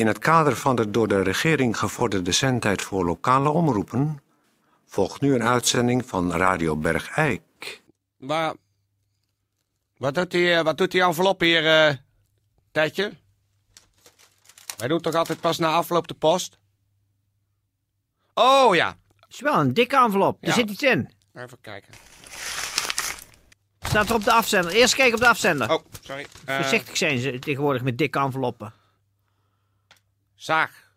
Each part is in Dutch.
In het kader van de door de regering gevorderde zendtijd voor lokale omroepen volgt nu een uitzending van Radio Bergijk. Maar, wat doet die, eh, wat doet die envelop hier, eh Tijdje? Wij doen toch altijd pas na afloop de post? Oh ja, Het is wel een dikke envelop. Er Ja. zit iets in. even kijken. Staat er op de afzender. Eerst kijken op de afzender. Oh, sorry. Eh, Voorzichtig zijn ze tegenwoordig met dikke enveloppen. Zaag.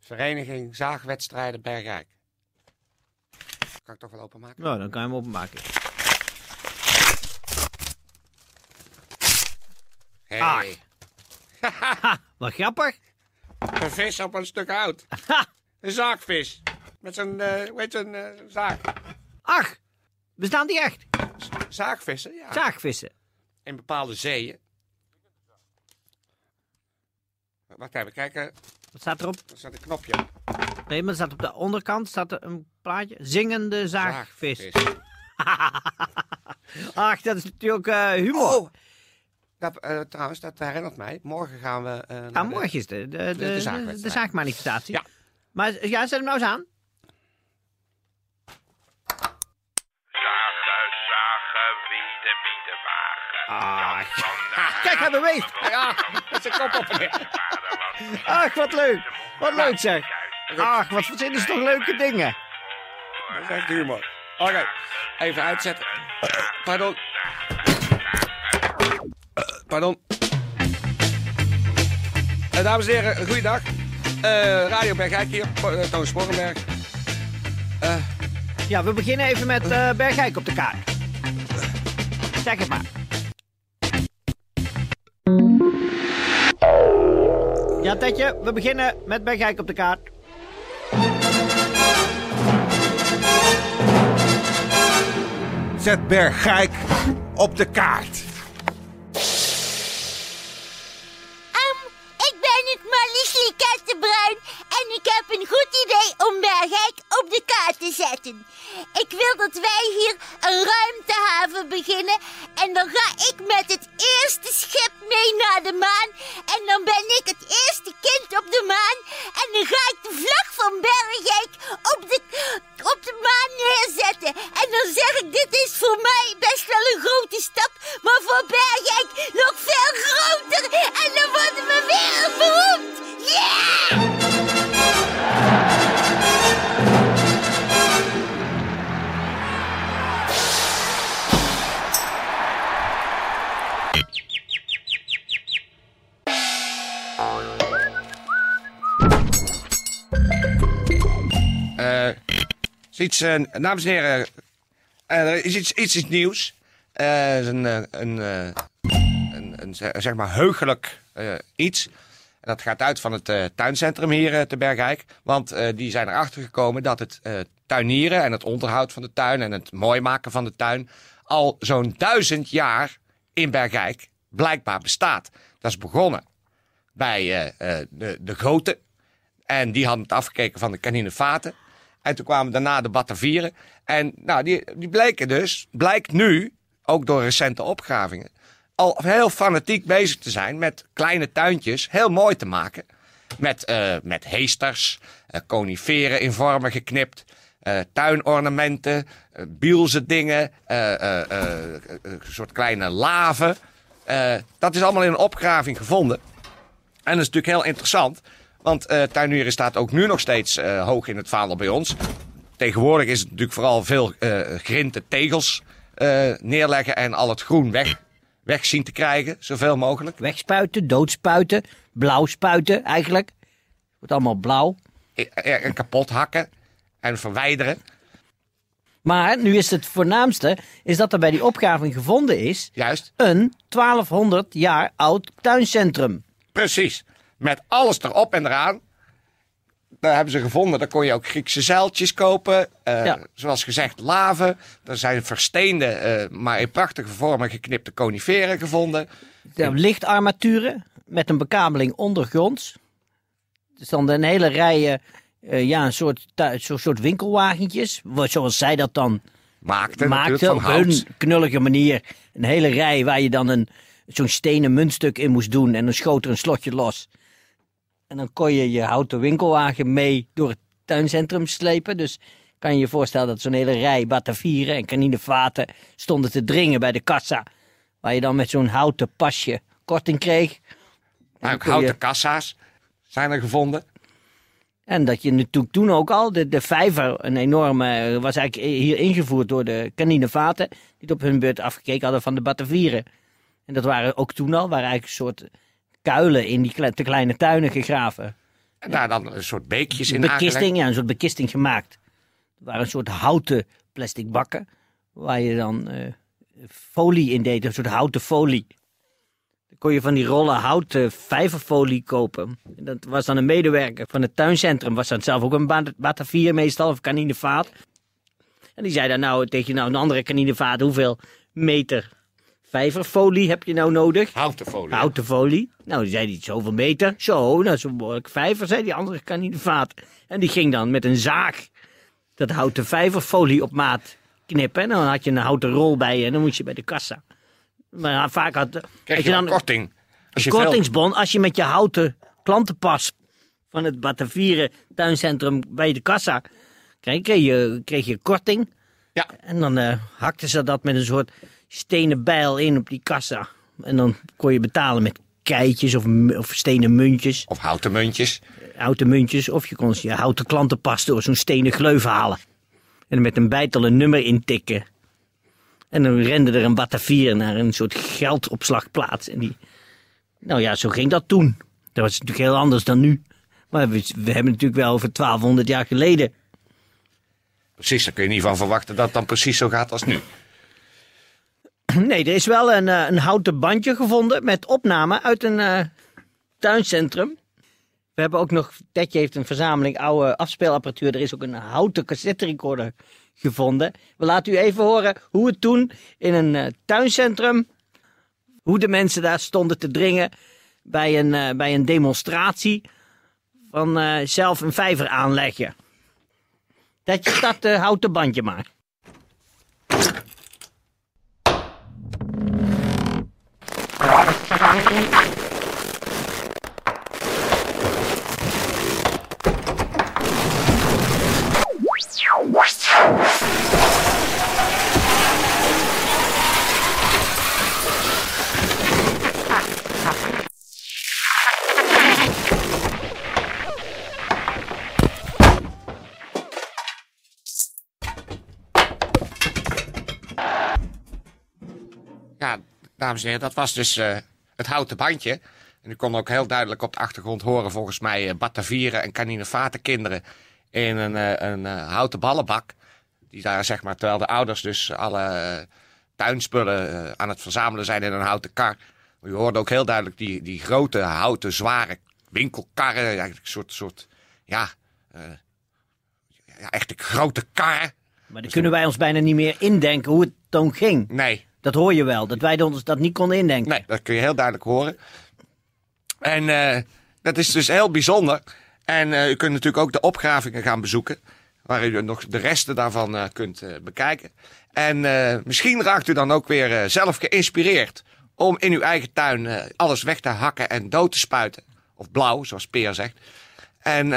Vereniging Zaagwedstrijden Bergrijk. Kan ik toch wel openmaken? Nou, dan kan je hem openmaken. Hey. Ah. Wat grappig. Een vis op een stuk hout. Een zaagvis. Met zo'n, eh hoe heet zo'n eh, zaag? ach, bestaan die echt? Zaagvissen, ja. Zaagvissen. In bepaalde zeeën. Wacht even, kijken. Wat staat erop? Er staat een knopje. Nee, maar er staat op de onderkant staat er een plaatje. Zingende zaagvis. Zaagvis. Ach, dat is natuurlijk eh, humor. Oh! Dat, eh, trouwens, dat herinnert mij. Morgen gaan we... eh, naar Ja, de- morgen is de, de, de, de de, zaagwedstrijd. de zaagmanifestatie. Ja. Maar ja, zet hem nou eens aan. Zagen, zagen, wieden, wieden, wagen. Ah, kijk, hij beweegt. Ja, met zijn kop op en neer. Ach, wat leuk. Wat leuk zeg. Ach, wat verzinnen ze toch leuke dingen. Dat is echt humor. Oké, even uitzetten. Pardon. Pardon. Eh, dames en heren, goeiedag. Eh Radio Bergijk hier, uh, Toon Sporrenberg. Ja, we beginnen even met eh Bergijk op de kaart. Zeg het maar. Ja, Tetje, we beginnen met Bergijk op de kaart. Zet Bergijk op de kaart. Ehm, ik ben het Marlies Kattenbruin en ik heb een goed idee om Bergijk op de kaart te zetten. Ik wil dat wij hier een ruimtehaven beginnen. En dan ga ik met het eerste schip mee naar de maan. En dan ben ik het eerste kind op de maan. En dan ga ik de vlag van Bergijk op de, op de maan neerzetten. En dan zeg ik dit is voor mij best wel een grote stap, maar voor Bergijk nog veel groter. En dan worden we wereldberoemd. Iets, eh, dames en heren, eh, er is iets, iets, nieuws. Eh, een, een, een, een, ze- zeg maar heugelijk iets. En dat gaat uit van het tuincentrum hier te Bergijk. Want die zijn erachter gekomen dat het tuinieren en het onderhoud van de tuin en het mooi maken van de tuin al zo'n duizend jaar in Bergijk blijkbaar bestaat. Dat is begonnen bij de, de goten. En die hadden het afgekeken van de kaninevaten. En toen kwamen daarna de Batavieren. En nou, die, die bleken dus, blijkt nu, ook door recente opgravingen, al heel fanatiek bezig te zijn met kleine tuintjes heel mooi te maken. Met, eh, met heesters, eh, coniferen in vormen geknipt, eh, tuinornamenten, bielse dingen, een soort kleine laven. Dat is allemaal in een opgraving gevonden. En dat is natuurlijk heel interessant. Want eh tuinieren staat ook nu nog steeds eh, hoog in het vaandel bij ons. Tegenwoordig is het natuurlijk vooral veel eh grinte tegels neerleggen en al het groen weg, weg zien te krijgen, zoveel mogelijk. Wegspuiten, doodspuiten, blauw spuiten eigenlijk. Wordt allemaal blauw. En kapot hakken en verwijderen. Maar nu is het voornaamste is dat er bij die opgraving gevonden is Juist, een 1200 jaar oud tuincentrum. precies. Met alles erop en eraan. Daar hebben ze gevonden. Daar kon je ook Griekse zeiltjes kopen. eh, Ja. Zoals gezegd, laven. Er zijn versteende, eh, maar in prachtige vormen geknipte coniferen gevonden. Lichtarmaturen met een bekabeling ondergronds. Dus dan een hele rij, eh, ja, een soort, zo'n soort winkelwagentjes. Zoals zij dat dan Maakte, maakten natuurlijk op hun knullige manier. Een hele rij waar je dan een, zo'n stenen muntstuk in moest doen. En dan schoot er een slotje los. En dan kon je je houten winkelwagen mee door het tuincentrum slepen. Dus kan je je voorstellen dat zo'n hele rij batavieren en kaninevaten stonden te dringen bij de kassa. Waar je dan met zo'n houten pasje korting kreeg. Maar ook je- houten kassa's zijn er gevonden. En dat je natuurlijk toen ook al, de, de vijver, een enorme, was eigenlijk hier ingevoerd door de kaninevaten. Die het op hun beurt afgekeken hadden van de batavieren. En dat waren ook toen al, waren eigenlijk een soort kuilen in die kle- te kleine tuinen gegraven. En daar dan een soort beekjes in bekisting, aangelegd. ja, een soort bekisting gemaakt. Er waren een soort houten plastic bakken. Waar je dan eh, folie in deed, een soort houten folie. Dan kon je van die rollen houten vijverfolie kopen. En Dat was dan een medewerker van het tuincentrum. Was dan zelf ook een ba- batavier meestal, of kaninevaat. En die zei dan nou tegen nou, een andere kaninevaat, hoeveel meter vijverfolie heb je nou nodig? Houten folie. Houten folie. Nou, die zei hij zoveel meter. Zo, is een behoorlijk vijver, zei die andere kaninevaat. En die ging dan met een zaag dat houten vijverfolie op maat knippen. En dan had je een houten rol bij je en dan moest je bij de kassa. Maar vaak had... Krijg had je dan korting. Als je een kortingsbon als je met je houten klantenpas van het Batavieren tuincentrum bij de kassa kreeg, kreeg, je, kreeg je korting. Ja. En dan eh hakten ze dat met een soort stenen bijl in op die kassa. En dan kon je betalen met keitjes of, of stenen muntjes, Of houten muntjes. houten muntjes. Of je kon je houten klantenpas door zo'n stenen gleuf halen. En met een bijtel een nummer intikken. En dan rende er een Batavier naar een soort geldopslagplaats. En die... Nou ja, zo ging dat toen. Dat was natuurlijk heel anders dan nu. Maar we, we hebben natuurlijk wel over 1200 jaar geleden. Precies, daar kun je niet van verwachten dat het dan precies zo gaat als nu. Nee, er is wel een, eh, een houten bandje gevonden met opname uit een eh, tuincentrum. We hebben ook nog, Tetje heeft een verzameling oude afspeelapparatuur. Er is ook een houten cassette recorder gevonden. We laten u even horen hoe het toen in een eh, tuincentrum, hoe de mensen daar stonden te dringen bij een, bij een demonstratie van zelf een vijver aanleggen. Tetje, start het houten bandje maar. Ja, dames en dat was dus eh, het houten bandje. En u kon ook heel duidelijk op de achtergrond horen, volgens mij, uh, Batavieren en kaninevatenkinderen in een, eh, een eh, houten ballenbak. Die daar, zeg maar, terwijl de ouders dus alle eh, tuinspullen eh, aan het verzamelen zijn in een houten kar. U hoorde ook heel duidelijk die, die grote, houten, zware winkelkarren. Eigenlijk een soort, soort ja, eh, ja, echte grote karren. Maar dan kunnen wij ons bijna niet meer indenken hoe het dan ging. Nee, Dat hoor je wel, dat wij ons dat niet konden indenken. Nee, dat kun je heel duidelijk horen. En eh, dat is dus heel bijzonder. En eh, u kunt natuurlijk ook de opgravingen gaan bezoeken. Waar u nog de resten daarvan eh, kunt bekijken. En misschien raakt u dan ook weer zelf geïnspireerd. Om in uw eigen tuin alles weg te hakken en dood te spuiten. Of blauw, zoals Peer zegt. En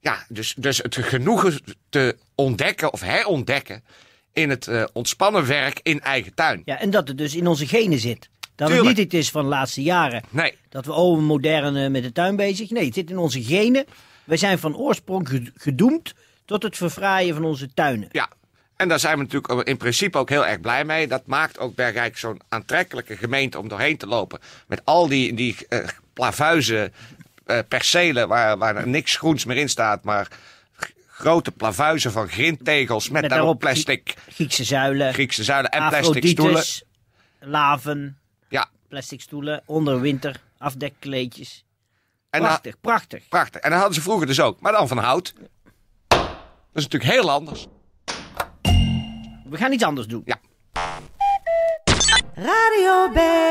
ja, dus, dus het genoegen te ontdekken of herontdekken. In het eh, ontspannen werk in eigen tuin. Ja, en dat het dus in onze genen zit. Dat Tuurlijk. het niet iets is van de laatste jaren. Nee, Dat we, oh, modern eh, met de tuin bezig. Nee, het zit in onze genen. Wij zijn van oorsprong ge- gedoemd tot het verfraaien van onze tuinen. Ja, en daar zijn we natuurlijk in principe ook heel erg blij mee. Dat maakt ook Bergijk zo'n aantrekkelijke gemeente om doorheen te lopen. Met al die, die eh, plavuizen percelen waar, waar er niks groens meer in staat. Maar grote plavuizen van grindtegels met, Met daarop daarop plastic Griekse zuilen, Griekse zuilen en plastic stoelen. Laven, Ja, plastic stoelen, onder winter, afdekkleedjes. en Prachtig, prachtig. prachtig. En dat hadden ze vroeger dus ook, maar dan van hout. Dat is natuurlijk heel anders. We gaan iets anders doen. Ja. Radio Bergijk.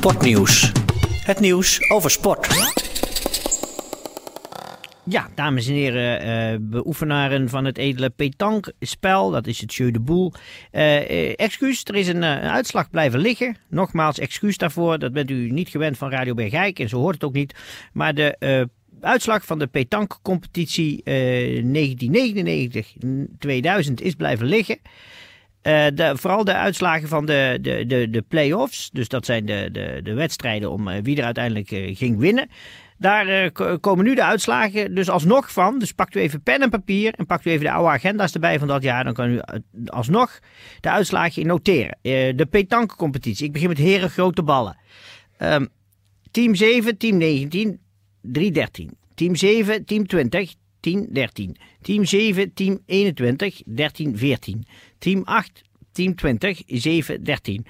Sportnieuws. Het nieuws over sport. Ja, dames en heren, eh beoefenaren van het edele petanque-spel, dat is het Jeu de Boel. Eh, eh, excuus, er is een, uitslag blijven liggen. Nogmaals, excuus daarvoor, dat bent u niet gewend van Radio Bergijk en zo hoort het ook niet. Maar de uitslag van de petanque-competitie eh 1999-2000 is blijven liggen. Eh, vooral de uitslagen van de, de, de, de play-offs, dus dat zijn de, de, de wedstrijden om eh, wie er uiteindelijk eh, ging winnen. Daar ko- komen nu de uitslagen dus alsnog van. Dus pakt u even pen en papier en pakt u even de oude agenda's erbij van dat jaar. Dan kan u alsnog de uitslagen noteren. De petanque competitie. Ik begin met heren grote ballen. Ehm, team 7, team 19, 3-13. Team 7, team 20, 10-13. Team 7, team 21, 13-14. Team 8, team 20, 7-13.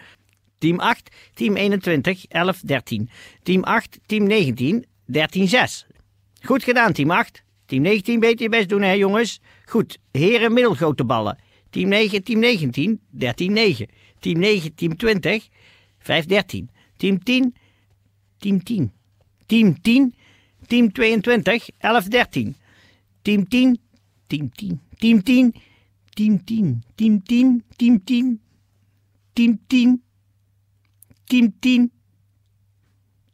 Team 8, team 21, 11-13. Team 8, team 19, 13-6. Goed gedaan, team 8. Team 19, beter je best doen, hè, jongens. Goed, heren middelgrote ballen. Team 9, team 19, 13-9. Team 9, team 20, 5-13. Team 10, team 10. Team 10, team 22, 11-13. Team 10, team 10. Team 10, team 10. Team 10, team 10. Team 10. Team 10.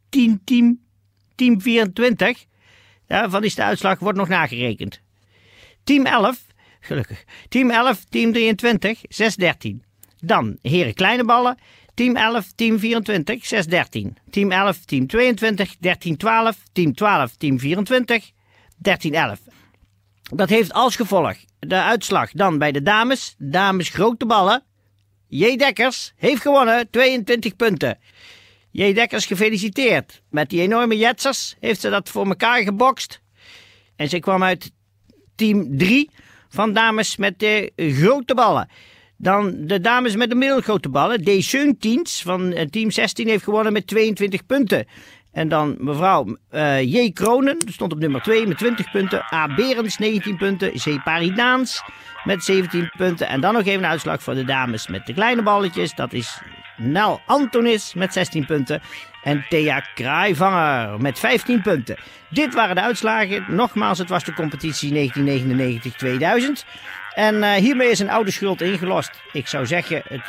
Team 10. Team 24. Daarvan is de uitslag, wordt nog nagerekend. Team 11, gelukkig. Team 11, team 23, 6-13. Dan heren kleine ballen. Team 11, team 24, 6-13. Team 11, team 22, 13-12. Team 12, team 24, 13-11. Dat heeft als gevolg de uitslag dan bij de dames. Dames grote ballen. J. Dekkers heeft gewonnen, 22 punten. J. Dekkers gefeliciteerd. Met die enorme jetsers heeft ze dat voor elkaar gebokst. En ze kwam uit team 3 van dames met de grote ballen. Dan de dames met de middelgrote ballen. D. Teens van eh, team 16 heeft gewonnen met 22 punten. En dan mevrouw eh, J. Kronen stond op nummer 2 met 20 punten. A. Berends 19 punten. C. Paridaans met 17 punten. En dan nog even een uitslag voor de dames met de kleine balletjes. Dat is Nel Antonis met 16 punten. En Thea Kraaivanger met 15 punten. Dit waren de uitslagen. Nogmaals, het was de competitie 1999-2000. En eh, hiermee is een oude schuld ingelost. Ik zou zeggen, het,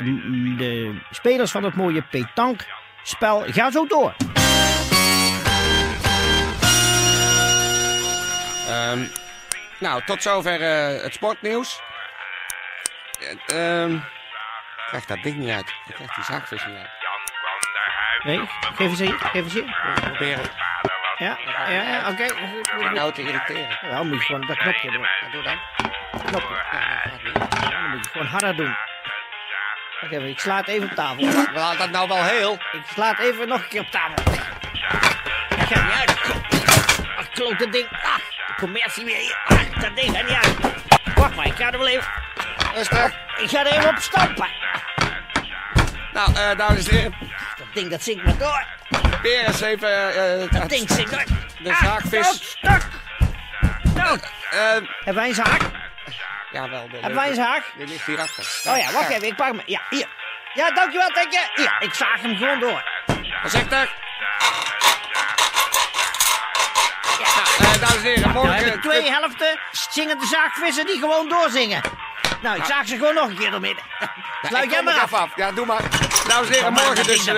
de spelers van het mooie petanque-spel gaan zo door. Ehm, nou, tot zover eh, het sportnieuws. Eh, ehm, ik krijg dat ding niet uit. Ik krijg die zaakvis niet uit. Nee, geef eens hier, geef eens hier. Proberen Ja, ja, ja oké. Nou te irriteren. Ja, dan moet je gewoon dat knopje doen. Ja, doe dan. Knopje. Ja, dan moet je gewoon harder doen. Wacht even, ik sla het even op tafel. Hadden dat nou wel heel. Ik sla het even nog een keer op tafel. Dat gaat niet uit. Ach, kloot dat ding. Ah, commercie weer hier. Ah, dat ding gaat niet uit. Wacht maar, ik ga er wel even... Rustig. Ik ga er even op stampen. Nou, eh, dames en heren. Dat ding, dat zinkt maar door. Weer eens even eh, Dat het- ding zinkt door. de Ah, zaakvis. Stuk. Stuk. Eh, Hebben wij een zaag? ja, wel. Hebben wij een zaag? Die ligt hierachter. Oh ja, wacht even, ik pak hem. Ja, hier. Ja, dankjewel, dank je. Hier, ik zaag hem gewoon door. Voorzichtig. Nou, dames en heren, morgen... heb ik twee helften zingen de zaagvissen die gewoon doorzingen. Nou, ik zaag ze gewoon nog een keer door midden. Sluit ik jij maar af. af. Ja, doe maar. Dames en heren, morgen dus eh,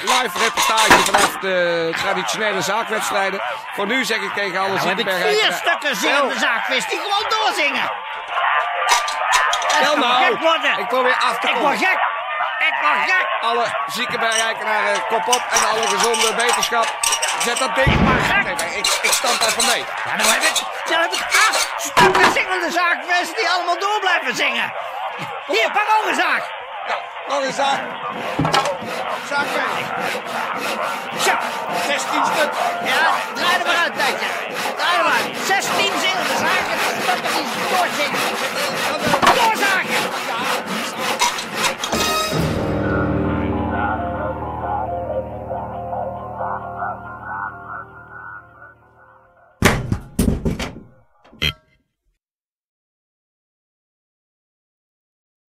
live reportage vanaf de traditionele zaakwedstrijden. Voor nu zeg ik tegen alle Nou heb ik Ziekenberg... vier stukken zingende zaagvis die gewoon doorzingen. Stel Ik nou, ik probeer af te Ik komen. word gek. Ik word gek. Alle ziekenbergeikenaren kop op en alle gezonde wetenschap. Zet dat ding maar gek afstand daarvan nee. Ja, nou heb ik, nou heb ik acht zaak. zaakvesten die allemaal door blijven zingen. Hier, pak ook een zaak. Ja, nog een zaak. Zaakvest. Tja, 16 stuk. Ja, draai er maar uit, Tijdje. Draai er maar uit. 16 zingende zaken, stappen die doorzingen. Doorzaken.